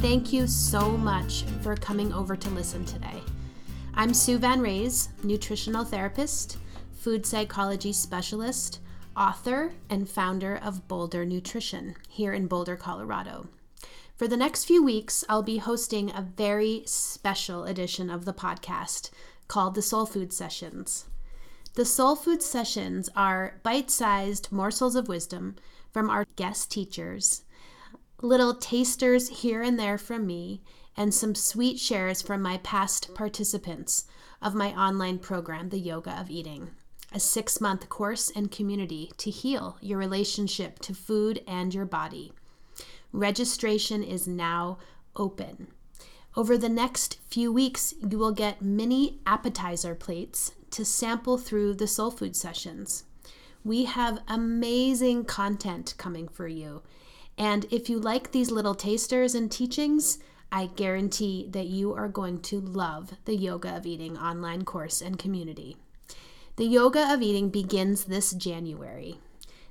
Thank you so much for coming over to listen today. I'm Sue Van Raes, nutritional therapist, food psychology specialist, author, and founder of Boulder Nutrition here in Boulder, Colorado. For the next few weeks, I'll be hosting a very special edition of the podcast called the Soul Food Sessions. The Soul Food Sessions are bite sized morsels of wisdom from our guest teachers, little tasters here and there from me, and some sweet shares from my past participants of my online program, The Yoga of Eating, a six month course and community to heal your relationship to food and your body. Registration is now open. Over the next few weeks, you will get mini appetizer plates to sample through the soul food sessions. We have amazing content coming for you. And if you like these little tasters and teachings, I guarantee that you are going to love the Yoga of Eating online course and community. The Yoga of Eating begins this January.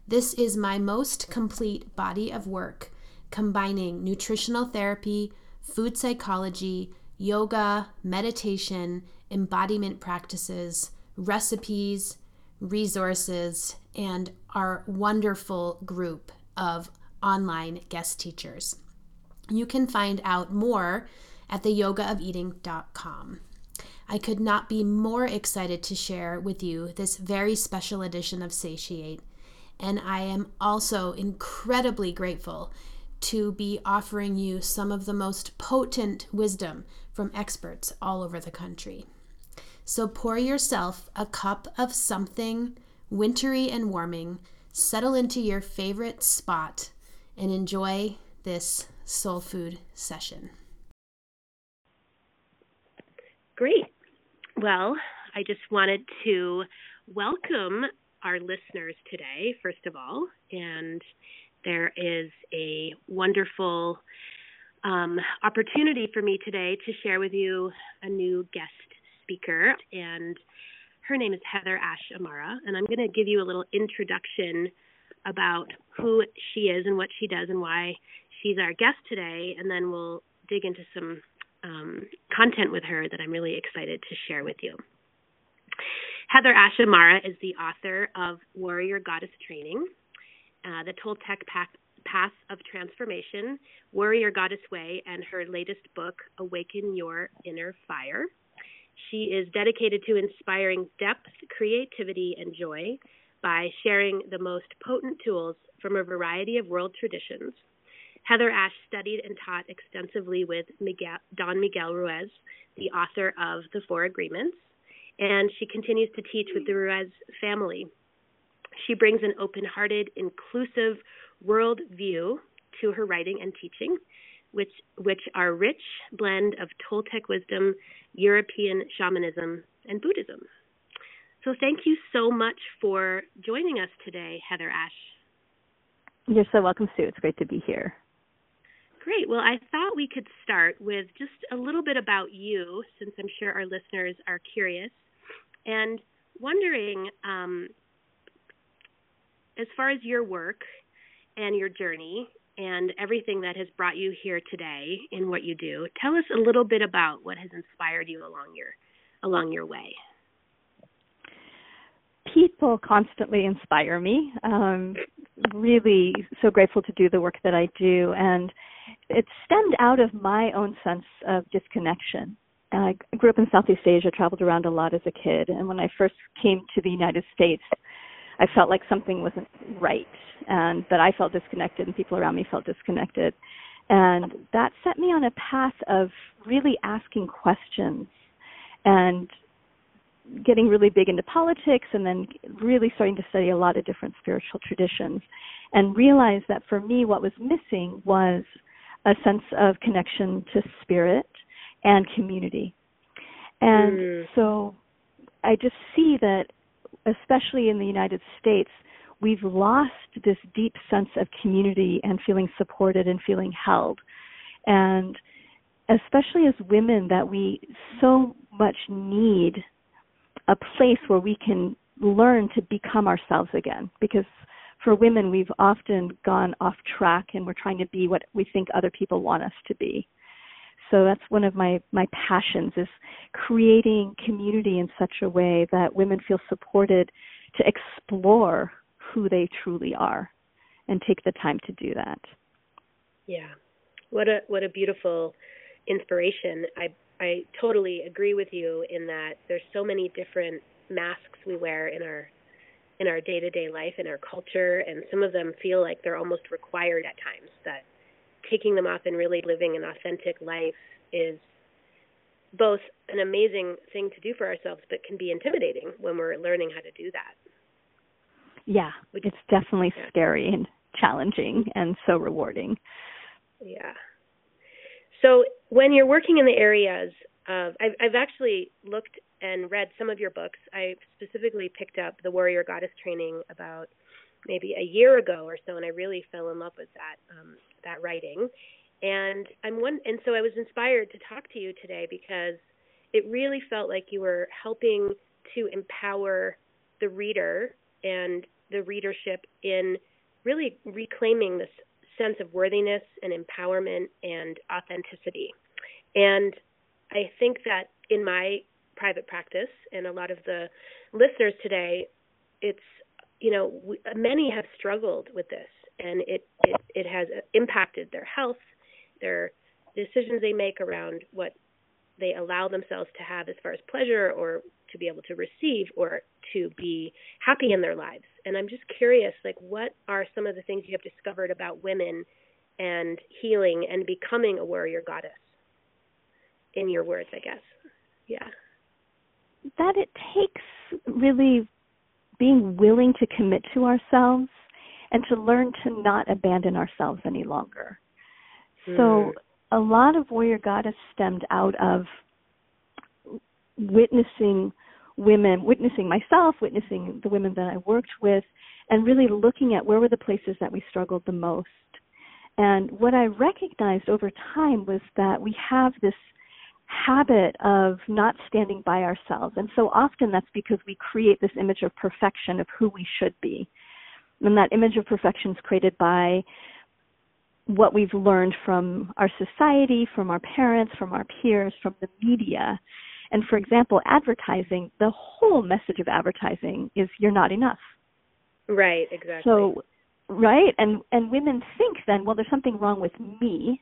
This is my most complete body of work, combining nutritional therapy, food psychology, yoga, meditation, embodiment practices, recipes, resources, and our wonderful group of online guest teachers. You can find out more at theyogaofeating.com. I could not be more excited to share with you this very special edition of Satiate, and I am also incredibly grateful to be offering you some of the most potent wisdom from experts all over the country. So pour yourself a cup of something wintry and warming, settle into your favorite spot, and enjoy this soul food session. Great. Well, I just wanted to welcome our listeners today, first of all, and there is a wonderful um, opportunity for me today to share with you a new guest speaker, and her name is Heather Ash Amara, and I'm going to give you a little introduction about who she is and what she does and why she's our guest today, and then we'll dig into some um, content with her that I'm really excited to share with you. Heather Ash Amara is the author of Warrior Goddess Training, uh, the Toltec Path of Transformation, Warrior Goddess Way, and her latest book, Awaken Your Inner Fire. She is dedicated to inspiring depth, creativity, and joy by sharing the most potent tools from a variety of world traditions. Heather Ash studied and taught extensively with Miguel, Don Miguel Ruiz, the author of The Four Agreements, and she continues to teach with the Ruiz family she brings an open hearted, inclusive world view to her writing and teaching, which, which are rich blend of Toltec wisdom, European shamanism, and Buddhism. So thank you so much for joining us today, Heather Ash. You're so welcome, Sue. It's great to be here. Great. Well, I thought we could start with just a little bit about you, since I'm sure our listeners are curious, and wondering um, as far as your work and your journey and everything that has brought you here today in what you do, tell us a little bit about what has inspired you along your along your way. People constantly inspire me. Um, really, so grateful to do the work that I do, and it stemmed out of my own sense of disconnection. I grew up in Southeast Asia, traveled around a lot as a kid, and when I first came to the United States, I felt like something wasn't right and that I felt disconnected and people around me felt disconnected. And that set me on a path of really asking questions and getting really big into politics and then really starting to study a lot of different spiritual traditions and realized that for me what was missing was a sense of connection to spirit and community. And mm. so I just see that especially in the United States, we've lost this deep sense of community and feeling supported and feeling held. And especially as women, that we so much need a place where we can learn to become ourselves again. Because for women, we've often gone off track and we're trying to be what we think other people want us to be. So that's one of my, my passions is creating community in such a way that women feel supported to explore who they truly are and take the time to do that. Yeah. What a what a beautiful inspiration. I I totally agree with you in that there's so many different masks we wear in our in our day-to-day life in our culture and some of them feel like they're almost required at times that taking them off and really living an authentic life is both an amazing thing to do for ourselves but can be intimidating when we're learning how to do that. Yeah, it's definitely scary and challenging and so rewarding. Yeah. So when you're working in the areas of, I've, I've actually looked and read some of your books. I specifically picked up the Warrior Goddess training about maybe a year ago or so, and I really fell in love with that um, that writing. And I'm one, and so I was inspired to talk to you today because it really felt like you were helping to empower the reader and the readership in really reclaiming this sense of worthiness and empowerment and authenticity. And I think that in my private practice and a lot of the listeners today, it's you know we, many have struggled with this, and it, it it has impacted their health, their decisions they make around what they allow themselves to have as far as pleasure or to be able to receive or to be happy in their lives. And I'm just curious, like, what are some of the things you have discovered about women and healing and becoming a warrior goddess? In your words, I guess. Yeah. That it takes really being willing to commit to ourselves and to learn to not abandon ourselves any longer. Mm. So a lot of warrior goddess stemmed out of witnessing women, witnessing myself, witnessing the women that I worked with, and really looking at where were the places that we struggled the most. And what I recognized over time was that we have this habit of not standing by ourselves. And so often that's because we create this image of perfection of who we should be. And that image of perfection is created by what we've learned from our society, from our parents, from our peers, from the media. And for example, advertising, the whole message of advertising is you're not enough. Right, exactly. So, right? And and women think then, well there's something wrong with me.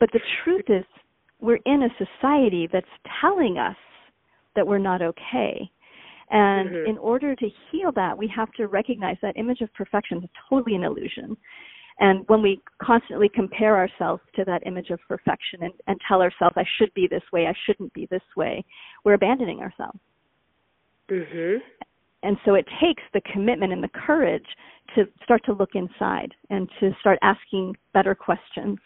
But the truth is we're in a society that's telling us that we're not okay. And mm-hmm. in order to heal that, we have to recognize that image of perfection is totally an illusion. And when we constantly compare ourselves to that image of perfection and, and tell ourselves, I should be this way, I shouldn't be this way, we're abandoning ourselves. Mm-hmm. And so it takes the commitment and the courage to start to look inside and to start asking better questions.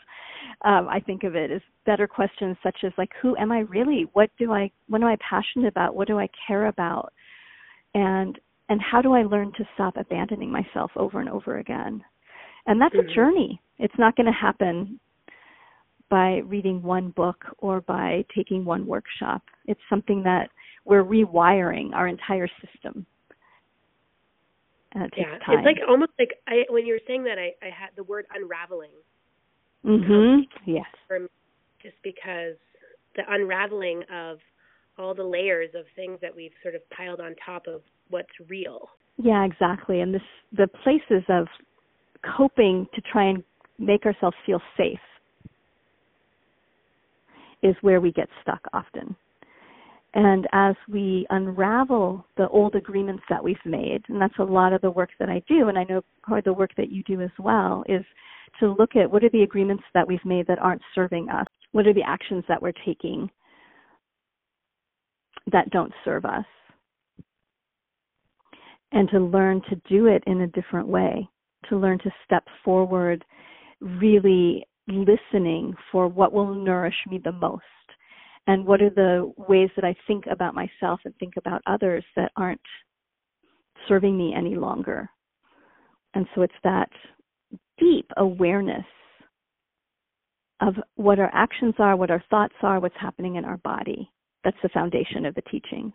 Um, I think of it as better questions such as like, who am I really? What do I, what am I passionate about? What do I care about? And and how do I learn to stop abandoning myself over and over again? And that's mm-hmm. a journey. It's not going to happen by reading one book or by taking one workshop. It's something that we're rewiring our entire system. And it yeah, it's like almost like I, when you were saying that, I, I had the word unraveling. Mhm. Yes. For just because the unraveling of all the layers of things that we've sort of piled on top of what's real. Yeah, exactly. And this the places of coping to try and make ourselves feel safe is where we get stuck often. And as we unravel the old agreements that we've made, and that's a lot of the work that I do, and I know part of the work that you do as well, is to look at what are the agreements that we've made that aren't serving us? What are the actions that we're taking that don't serve us? And to learn to do it in a different way to learn to step forward, really listening for what will nourish me the most and what are the ways that I think about myself and think about others that aren't serving me any longer. And so it's that deep awareness of what our actions are, what our thoughts are, what's happening in our body. That's the foundation of the teachings.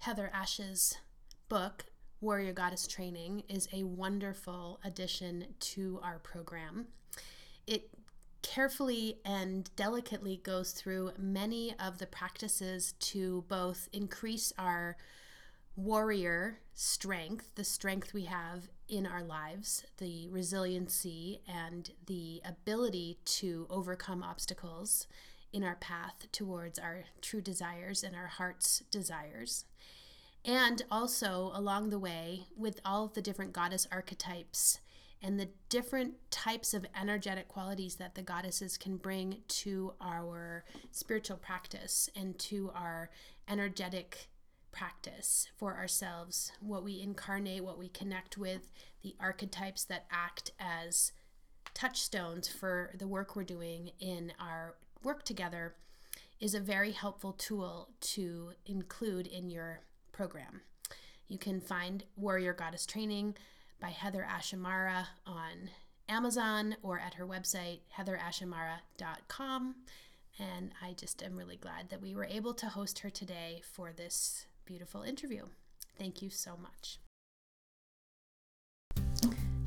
Heather Ash's book, Warrior Goddess Training, is a wonderful addition to our program. It carefully and delicately goes through many of the practices to both increase our warrior strength, the strength we have in our lives, the resiliency and the ability to overcome obstacles in our path towards our true desires and our heart's desires. And also along the way, with all of the different goddess archetypes and the different types of energetic qualities that the goddesses can bring to our spiritual practice and to our energetic practice for ourselves, what we incarnate, what we connect with, the archetypes that act as touchstones for the work we're doing in our work together is a very helpful tool to include in your program. You can find Warrior Goddess Training by Heather Ash Amara on Amazon or at her website, heatherashamara.com. And I just am really glad that we were able to host her today for this beautiful interview. Thank you so much.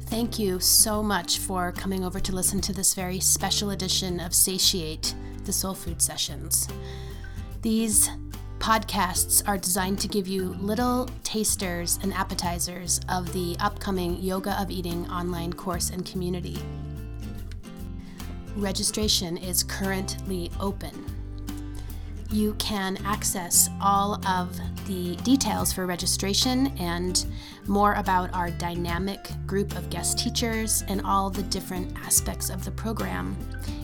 Thank you so much for coming over to listen to this very special edition of Satiate, the Soul Food Sessions. These podcasts are designed to give you little tasters and appetizers of the upcoming Yoga of Eating online course and community. Registration is currently open you can access all of the details for registration and more about our dynamic group of guest teachers and all the different aspects of the program,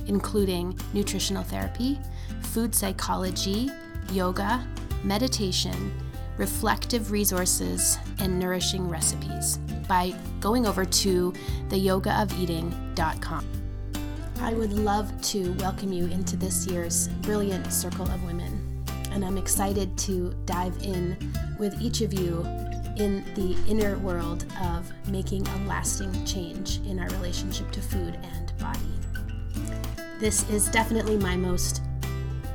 including nutritional therapy, food psychology, yoga, meditation, reflective resources, and nourishing recipes by going over to theyogaofeating.com. I would love to welcome you into this year's brilliant Circle of Women, and I'm excited to dive in with each of you in the inner world of making a lasting change in our relationship to food and body. This is definitely my most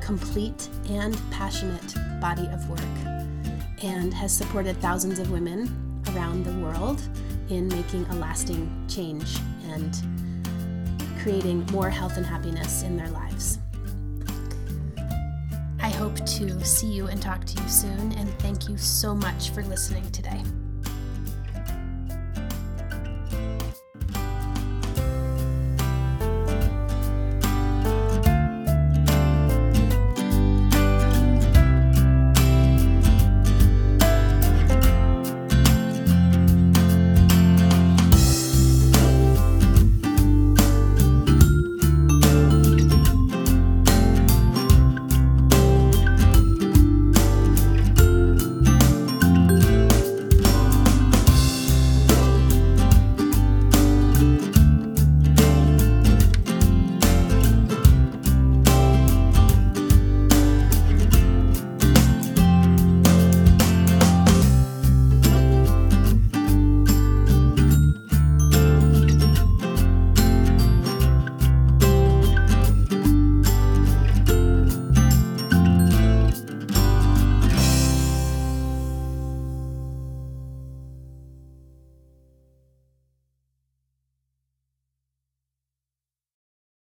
complete and passionate body of work and has supported thousands of women around the world in making a lasting change and creating more health and happiness in their lives. I hope to see you and talk to you soon, and thank you so much for listening today.